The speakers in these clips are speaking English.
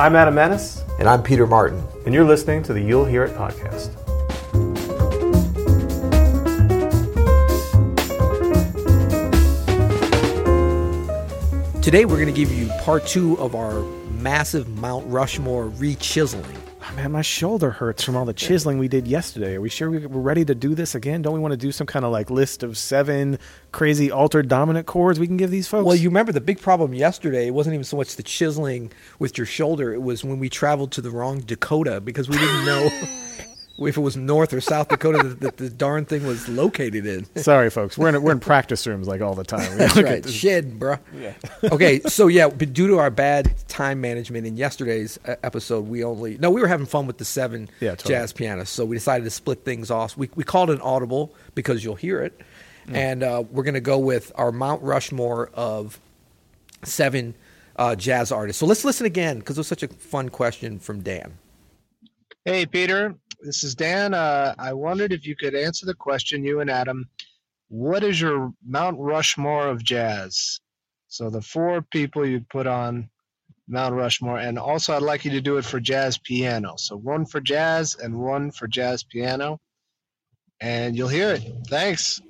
I'm Adam Maness, And I'm Peter Martin. and you're listening to the You'll Hear It podcast. Today we're going to give you part two of our massive Mount Rushmore re-chiseling. Oh, man, my shoulder hurts from all the chiseling we did yesterday. Are we sure we- we're ready to do this again? Don't we want to do some kind of like list of seven crazy altered dominant chords we can give these folks? Well, you remember the big problem yesterday. It wasn't even so much the chiseling with your shoulder. It was when we traveled to the wrong Dakota because we didn't know if it was North or South Dakota that, that the darn thing was located in. Sorry, folks. We're in we're in practice rooms like all the time. That's right, this- shed, bro. okay, so yeah, but due to our bad time management in yesterday's uh, episode, we only no, we were having fun with the seven Yeah, totally. jazz pianists, so we decided to split things off. We we called it an audible because you'll hear it, Mm. and uh, we're going to go with our Mount Rushmore of seven uh, jazz artists. So let's listen again because it was such a fun question from Dan. Hey, Peter. This is Dan. Uh, I wondered if you could answer the question, you and Adam. What is your Mount Rushmore of jazz? So the four people you put on Mount Rushmore, and also I'd like you to do it for jazz piano. So one for jazz and one for jazz piano, and you'll hear it. Thanks.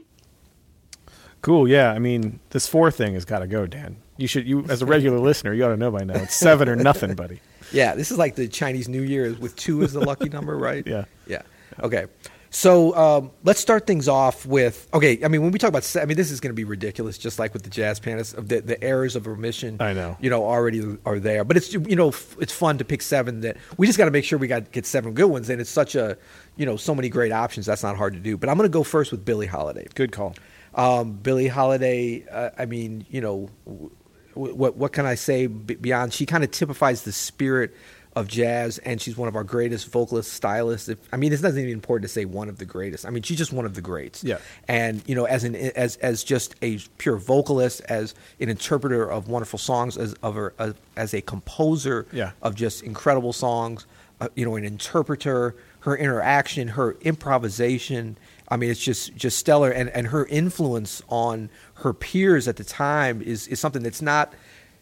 Cool. Yeah. I mean, this four thing has got to go, Dan. You should. You as a regular listener, you ought to know by now. It's seven or nothing, buddy. Yeah, this is like the Chinese New Year with two as the lucky number, right? Yeah. Yeah. Okay. So um, let's start things off with okay. I mean, when we talk about, I mean, this is going to be ridiculous, just like with the jazz pianists. Of the, the errors of omission, I know. you know, already are there. But it's you know, f- it's fun to pick seven. That we just got to make sure we got get seven good ones. And it's such a, you know, so many great options. That's not hard to do. But I'm going to go first with Billie Holiday. Good call. Um, Billie Holiday, uh, I mean, you know, w- what what can I say beyond? She kind of typifies the spirit of jazz, and she's one of our greatest vocalist stylists. If, I mean, it's not even important to say one of the greatest. I mean, she's just one of the greats. Yeah. And you know, as an as as just a pure vocalist, as an interpreter of wonderful songs, as of her, as, as a composer Yeah. of just incredible songs. Uh, you know, an interpreter, her interaction, her improvisation. I mean, it's just just stellar, and and her influence on her peers at the time is is something that's not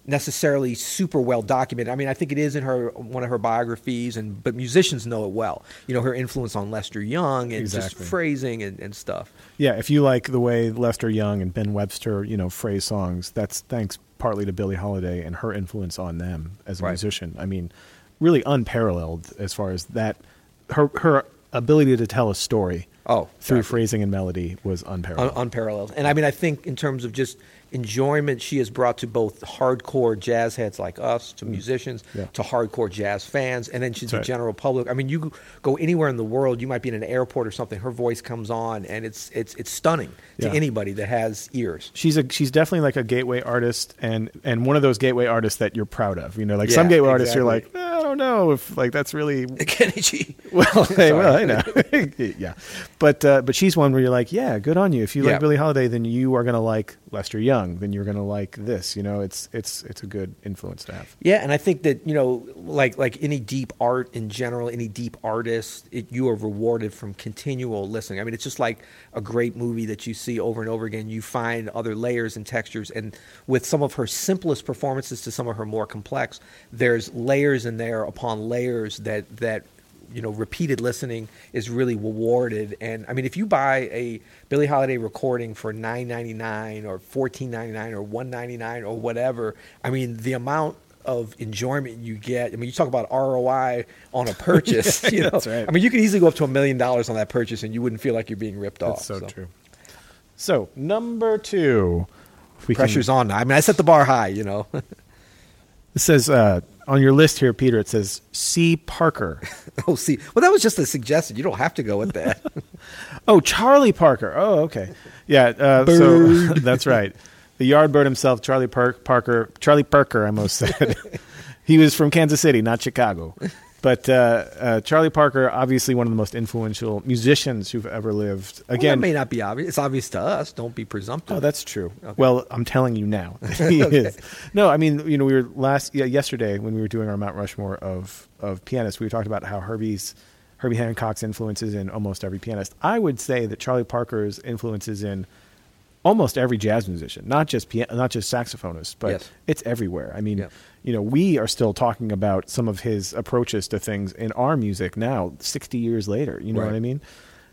necessarily super well documented. I mean, I think it is in her one of her biographies, and but musicians know it well. You know, her influence on Lester Young and Exactly. just phrasing and, and stuff. Yeah, if you like the way Lester Young and Ben Webster, you know, phrase songs, that's thanks partly to Billie Holiday and her influence on them as a Right. musician. I mean, really unparalleled as far as that. Her her ability to tell a story Oh, through exactly. phrasing and melody was unparalleled. Un- unparalleled. And I mean, I think in terms of just enjoyment, she has brought to both hardcore jazz heads like us, to musicians, Mm. Yeah. to hardcore jazz fans, and then to the right. general public. I mean, you go anywhere in the world, you might be in an airport or something, her voice comes on, and it's it's it's stunning to Yeah. anybody that has ears. she's a she's definitely like a gateway artist and and one of those gateway artists that you're proud of. You know, like some Yeah, gateway artists, you're like, "Eh, don't know if like that's really Kenny G. Well, hey, well, I know. yeah, but uh, but she's one where you're like, yeah, good on you. If you Yeah. like Billie Holiday, then you are gonna like Lester Young. Then you're gonna like this. You know, it's it's it's a good influence to have. Yeah, and I think that you know, like like any deep art in general, any deep artist, it, you are rewarded from continual listening. I mean, it's just like a great movie that you see over and over again. You find other layers and textures, and with some of her simplest performances to some of her more complex, there's layers in there upon layers that that you know repeated listening is really rewarded. And i mean if you buy a billie holiday recording for 9.99 or 14.99 or 1.99 or whatever i mean the amount of enjoyment you get i mean you talk about roi on a purchase you know. That's right. i mean you could easily go up to a million dollars on that purchase and you wouldn't feel like you're being ripped off That's so, true. So number two, we can- pressure's on i mean i set the bar high you know. It says uh, on your list here, Peter. It says C. Parker. oh see well that was just a suggestion you don't have to go with that Oh, Charlie Parker. Oh, okay. Yeah. Uh, so that's right. The Yardbird himself, Charlie per- Parker. Charlie Parker, I most said. he was from Kansas City, not Chicago. But uh, uh, Charlie Parker, obviously one of the most influential musicians who've ever lived. Well, Again, that may not be obvious it's obvious to us don't be presumptive Oh, that's true. Well, I'm telling you now. he is. No, I mean, you know, we were last yeah, yesterday when we were doing our Mount Rushmore of of pianists. We talked about how Herbie's Herbie Hancock's influences in almost every pianist. I would say that Charlie Parker's influences in almost every jazz musician, not just not just saxophonists, but Yes. it's everywhere. I mean, Yeah. you know, we are still talking about some of his approaches to things in our music now, 60 years later. You know Right. what I mean?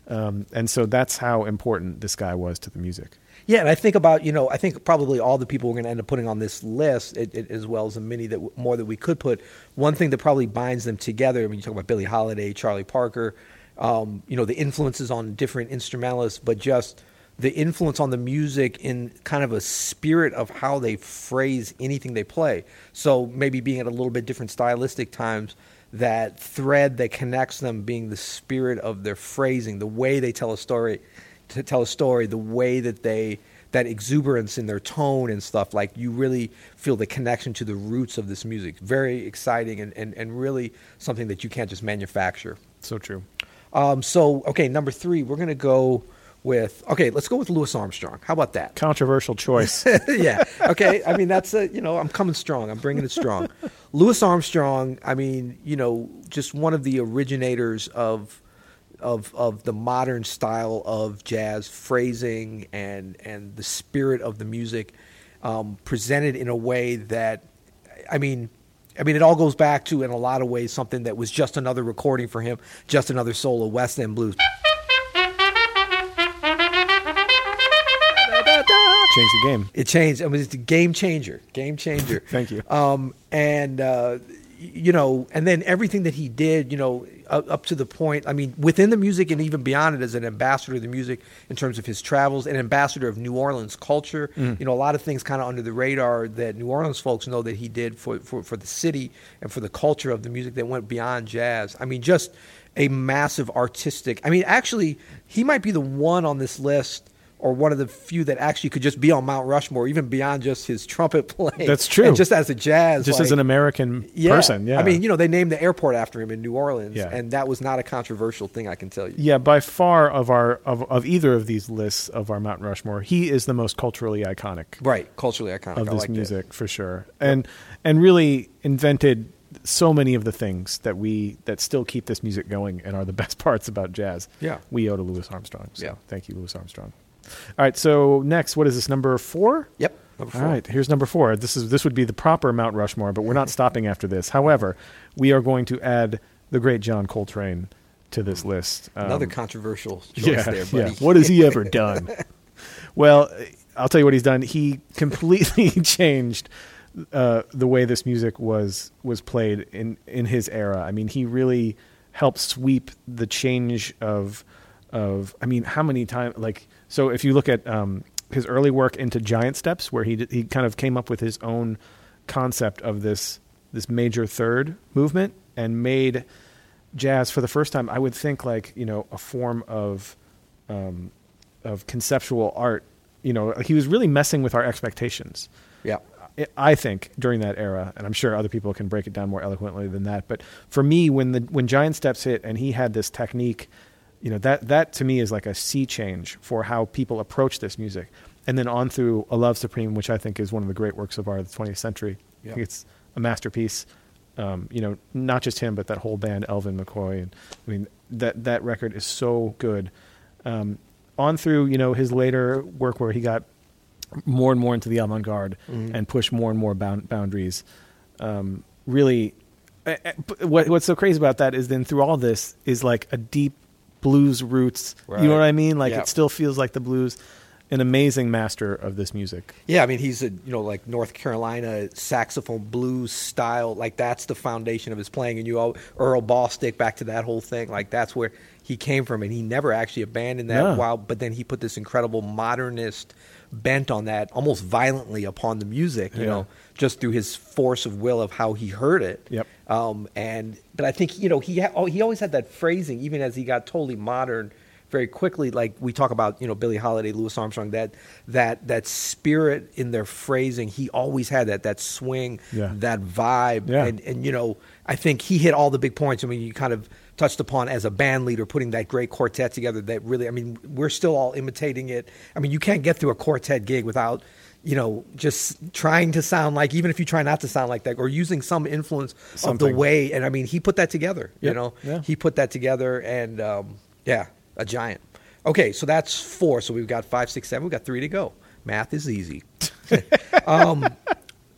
Um, and so that's how important this guy was to the music. Yeah, and I think about you know I think probably all the people we're going to end up putting on this list, it, it, as well as the many that w- more that we could put. One thing that probably binds them together. I mean, you talk about Billie Holiday, Charlie Parker, um, you know, the influences on different instrumentalists, but just the influence on the music in kind of a spirit of how they phrase anything they play. So maybe being at a little bit different stylistic times, that thread that connects them being the spirit of their phrasing, the way they tell a story, to tell a story, the way that they that exuberance in their tone and stuff like you really feel the connection to the roots of this music very exciting and, and, and really something that you can't just manufacture So true. um, so okay number three we're going to go with okay let's go with louis armstrong how about that Controversial choice. yeah. Okay. I mean, that's a, you know, I'm coming strong. I'm bringing it strong. Louis Armstrong. I mean, you know, just one of the originators of of of the modern style of jazz phrasing and and the spirit of the music um, presented in a way that, I mean. I mean, it all goes back to, in a lot of ways, something that was just another recording for him, just another solo West End blues. Change the game. It changed. I mean, it's a game changer. Game changer. Thank you. Um, and uh, you know, and then everything that he did, you know, up, up to the point. I mean, within the music and even beyond it, as an ambassador of the music in terms of his travels, an ambassador of New Orleans culture. Mm. You know, a lot of things kind of under the radar that New Orleans folks know that he did for, for for the city and for the culture of the music that went beyond jazz. I mean, just a massive artistic. I mean, actually, he might be the one on this list. Or one of the few that actually could just be on Mount Rushmore, even beyond just his trumpet playing. That's true. And just as a jazz, Just as an American yeah. person. Yeah. I mean, you know, they named the airport after him in New Orleans, Yeah. and that was not a controversial thing, I can tell you. Yeah, by far of our of, of either of these lists of our Mount Rushmore, he is the most culturally iconic Right, culturally iconic. of this like that. music for sure, and and really invented so many of the things that we that still keep this music going and are the best parts about jazz. Yeah. we owe to Louis Armstrong. So Yeah. thank you, Louis Armstrong. All right, so next, what is this number four? Yep. All right, here's number four. This is this would be the proper Mount Rushmore, but we're not stopping after this. However, we are going to add the great John Coltrane to this list. Another Um, controversial choice yeah, there, buddy. yeah. What has he ever done? well, I'll tell you what he's done. He completely changed uh, the way this music was was played in in his era. I mean, he really helped sweep the change of of. I mean, how many times? Like, so if you look at um, his early work into Giant Steps, where he he kind of came up with his own concept of this this major third movement and made jazz for the first time. I would think like you know a form of um, of conceptual art. You know, he was really messing with our expectations. Yeah. I- I think during that era, and I'm sure other people can break it down more eloquently than that. But for me, when the when Giant Steps hit and he had this technique, you know that that to me is like a sea change for how people approach this music. And then on through A Love Supreme, which I think is one of the great works of art of the 20th century. I think it's a masterpiece. Um, you know, not just him, but that whole band, Elvin McCoy, and I mean that that record is so good. Um, on through, you know, his later work where he got more and more into the avant-garde Mhm. and pushed more and more bound, boundaries. Um, really, eh, eh, what, what's so crazy about that is then through all this is like a deep blues roots. You know what I mean? Like Yeah. it still feels like the blues. An amazing master of this music. Yeah, I mean he's a you know like North Carolina saxophone blues style like that's the foundation of his playing and you all Earl Bostic back to that whole thing like that's where he came from and he never actually abandoned that No. while but then he put this incredible modernist bent on that almost violently upon the music you Yeah. know just through his force of will of how he heard it Yep. um, and but I think you know he ha- oh, he always had that phrasing even as he got totally modern very quickly. Like we talk about you know Billie Holiday, Louis Armstrong, that that that spirit in their phrasing. He always had that that swing, Yeah. that vibe, Yeah. and and you know I think he hit all the big points. I mean you kind of touched upon as a band leader putting that great quartet together that really I mean we're still all imitating it. I mean you can't get through a quartet gig without you know, just trying to sound like, even if you try not to sound like that, or using some influence of the way. And I mean, he put that together. You know, Yeah. he put that together, and um, yeah, a giant. Okay, so that's four. So we've got five, six, seven. We've got three to go. Math is easy. um,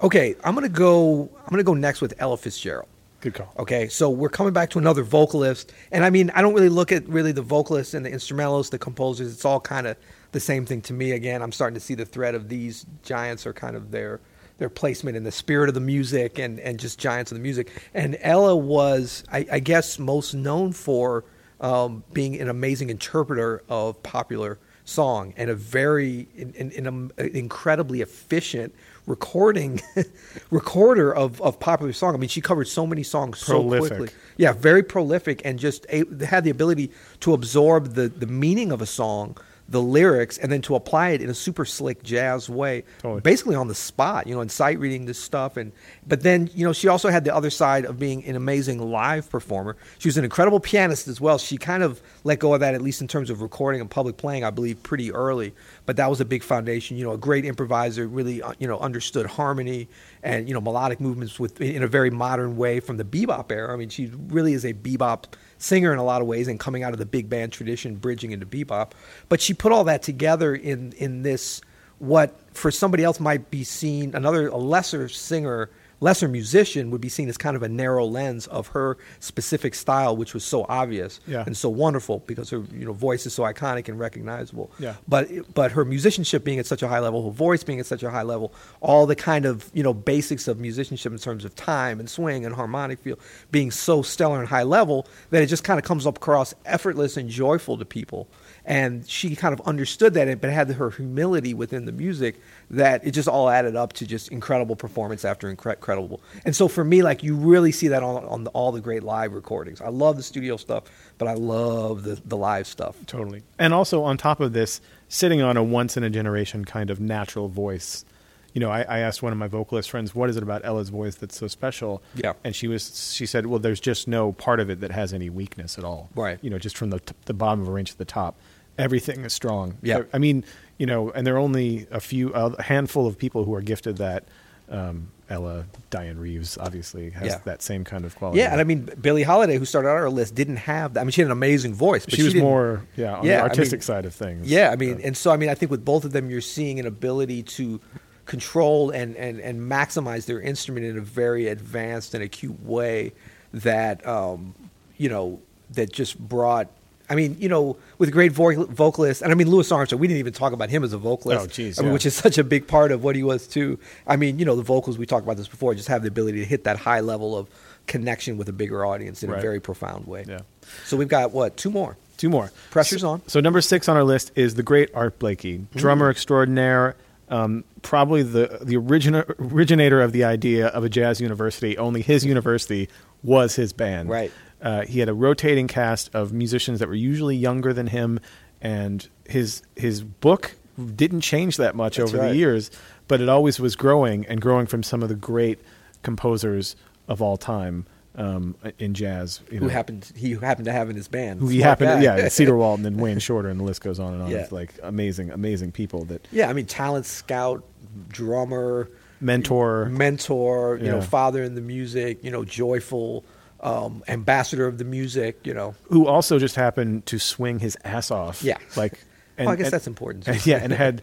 okay, I'm gonna go. I'm gonna go next with Ella Fitzgerald. Good call. Okay, so we're coming back to another vocalist, and I mean, I don't really look at really the vocalists and the instrumentalists, the composers. It's all kind of the same thing to me. Again, I'm starting to see the thread of these giants are kind of their their placement in the spirit of the music and and just giants of the music. And Ella was, I, I guess, most known for um, being an amazing interpreter of popular song and a very in, in, in a, incredibly efficient recording recorder of, of popular song. I mean, she covered so many songs Prolific. so quickly. Yeah, very prolific and just a, had the ability to absorb the, the meaning of a song, the lyrics, and then to apply it in a super slick jazz way, Totally. basically on the spot, you know, and sight reading this stuff. And but then you know she also had the other side of being an amazing live performer. She was an incredible pianist as well. She kind of let go of that at least in terms of recording and public playing, I believe, pretty early. But that was a big foundation. You know, a great improviser, really uh, you know understood harmony and you know melodic movements with in a very modern way from the bebop era. I mean, she really is a bebop singer in a lot of ways and coming out of the big band tradition bridging into bebop but she put all that together in in this what for somebody else might be seen another a lesser singer lesser musician would be seen as kind of a narrow lens of her specific style which was so obvious Yeah. and so wonderful because her you know voice is so iconic and recognizable Yeah. but but her musicianship being at such a high level her voice being at such a high level all the kind of you know basics of musicianship in terms of time and swing and harmonic feel being so stellar and high level that it just kind of comes up across effortless and joyful to people and she kind of understood that but had her humility within the music that it just all added up to just incredible performance after incredible and so for me like you really see that on, on the, all the great live recordings i love the studio stuff but i love the, the live stuff Totally. And also on top of this, sitting on a once in a generation kind of natural voice. You know, I, I asked one of my vocalist friends, "What is it about Ella's voice that's so special?" Yeah. and she was she said, "Well, there's just no part of it that has any weakness at all. Right. You know, just from the t- the bottom of a range to the top, everything is strong. Yeah. I mean, you know, and there are only a few, a handful of people who are gifted that. Um, Ella, Dianne Reeves, obviously has Yeah. that same kind of quality. Yeah, and I mean Billie Holiday, who started out our list, didn't have that. I mean, she had an amazing voice, but she was didn't- more, yeah, on Yeah, the I artistic mean- side of things. Yeah, I mean, Uh, and so I mean, I think with both of them, you're seeing an ability to control and and and maximize their instrument in a very advanced and acute way that um, you know that just brought. I mean, you know, with great vo- vocalists, and I mean Louis Armstrong. We didn't even talk about him as a vocalist. Oh, geez, I mean, yeah. which is such a big part of what he was too. I mean, you know, the vocals we talked about this before just have the ability to hit that high level of connection with a bigger audience in a very profound way. Yeah. So we've got what two more. Two more. Pressure's so, on. So number six on our list is the great Art Blakey, drummer extraordinaire, um, probably the the origina- originator of the idea of a jazz university. Only his university was his band. Right. Uh, he had a rotating cast of musicians that were usually younger than him, and his his book didn't change that much That's over right. the years, but it always was growing and growing from some of the great composers of all time um, in jazz. You Who happened? He happened to have in his band. who he Smart happened, guy. yeah, Cedar Walton and Wayne Shorter, and the list goes on and on. Yeah. It's like amazing, amazing people that Yeah, I mean, talent scout, drummer, mentor. mentor, you know, father in the music, you know, joyful, um, ambassador of the music, you know. who also just happened to swing his ass off. Yeah. like. Well, I guess that's important, and- yeah, and had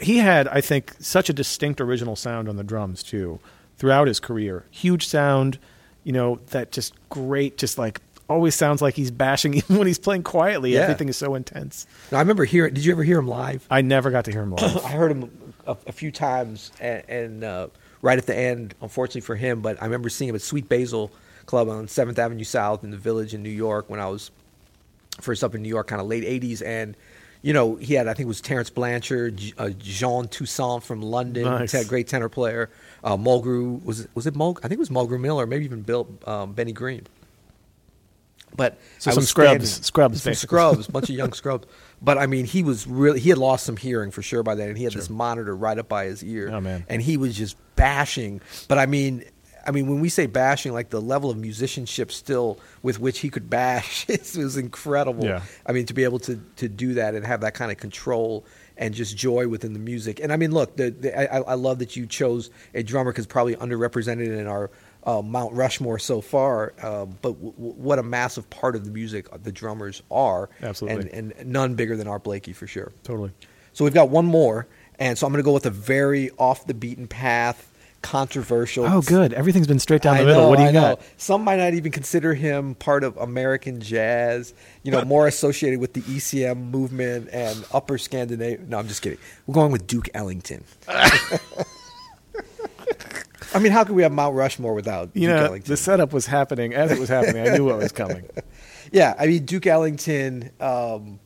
he had I think such a distinct original sound on the drums too throughout his career. Huge sound, you know, that just great, just like always sounds like he's bashing even when he's playing quietly. Yeah. Everything is so intense. Now, I remember hearing. Did you ever hear him live? I never got to hear him live. I heard him a, a few times, and, and uh, right at the end, unfortunately for him, but I remember seeing him at Sweet Basil Club on Seventh Avenue South in the Village in New York when I was first up in New York, kind of late '80s, and you know he had I think it was Terence Blanchard, uh, Jean Toussaint from London, Nice. Great tenor player. Uh, Mulgrew was it, was it Mulg? I think it was Mulgrew Miller, maybe even Bill um, Benny Green. But So I some scrubs- standing- scrubs, some basically. scrubs, a bunch of young scrubs. But I mean, he was really he had lost some hearing for sure by then, and he had this monitor right up by his ear. Oh, man. And he was just bashing. But I mean, I mean, when we say bashing, like the level of musicianship still with which he could bash, it was incredible. Yeah. I mean, to be able to to do that and have that kind of control and just joy within the music. And I mean, look, the, the, I, I love that you chose a drummer because probably underrepresented in our uh, Mount Rushmore so far, uh, but w- w- what a massive part of the music the drummers are. Absolutely. And, and none bigger than Art Blakey for sure. Totally. So we've got one more, and so I'm going to go with a very off the beaten path, controversial. Oh, good. Everything's been straight down I the middle. know, what do you I got? know. Some might not even consider him part of American jazz. You know, more associated with the ECM movement and Upper Scandinavia. No, I'm just kidding. We're going with Duke Ellington. I mean, how could we have Mount Rushmore without You Duke know, Ellington? the setup was happening as it was happening. I knew what was coming. Yeah, I mean Duke Ellington. Um,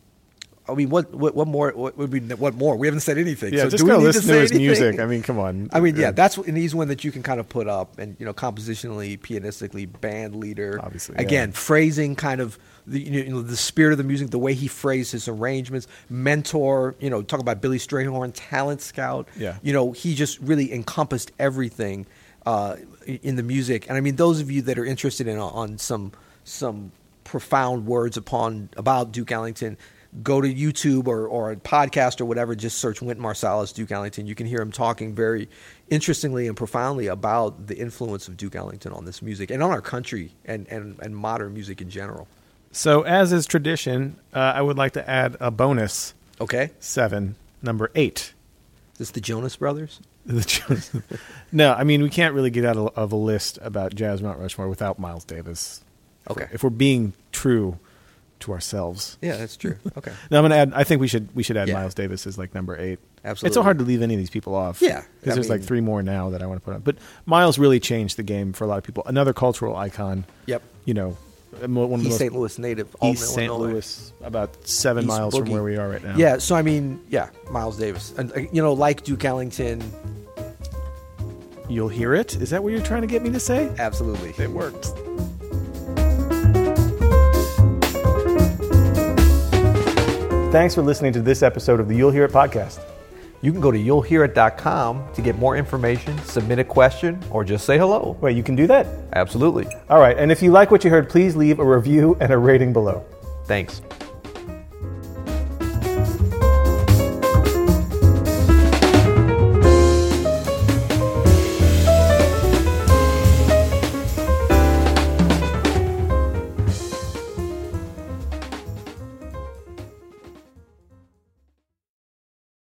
I mean, what, what what more? What would we? What more? We haven't said anything. Yeah, so just do we go need listen to, say his anything? music. I mean, come on. I mean, yeah, that's and he's one that you can kind of put up, and you know, compositionally, pianistically, band leader. Obviously, again, yeah. phrasing, kind of the you know the spirit of the music, the way he phrased his arrangements, mentor. You know, talk about Billy Strayhorn, talent scout. Yeah. you know, he just really encompassed everything uh, in the music. And I mean, those of you that are interested in on some some profound words upon about Duke Ellington. Go to YouTube or, or a podcast or whatever. Just search Wynton Marsalis, Duke Ellington. You can hear him talking very interestingly and profoundly about the influence of Duke Ellington on this music and on our country and, and, and modern music in general. So, as is tradition, uh, I would like to add a bonus Okay, seven, number eight. is this the Jonas Brothers? The Jonas- no, I mean we can't really get out of, of a list about Jazz Mount Rushmore without Miles Davis. Okay, If we're being true to ourselves. yeah, that's true. Okay, Now I'm gonna add. I think we should we should add Yeah. Miles Davis as like number eight. Absolutely. It's so hard to leave any of these people off. Yeah, because there's like mean- three more now that I want to put on. But Miles really changed the game for a lot of people. Another cultural icon. Yep. You know, one of the He's most St. Louis native. Alton, East St. Illinois. Louis, about seven East miles from Boogie. where we are right now. Yeah, so I mean, yeah, Miles Davis, and uh, you know, like Duke Ellington, you'll hear it. Is that what you're trying to get me to say? absolutely. It worked. Thanks for listening to this episode of the You'll Hear It podcast. You can go to you'llhearit.com to get more information, submit a question, or just say hello. Wait, you can do that? Absolutely. All right, and if you like what you heard, please leave a review and a rating below. Thanks.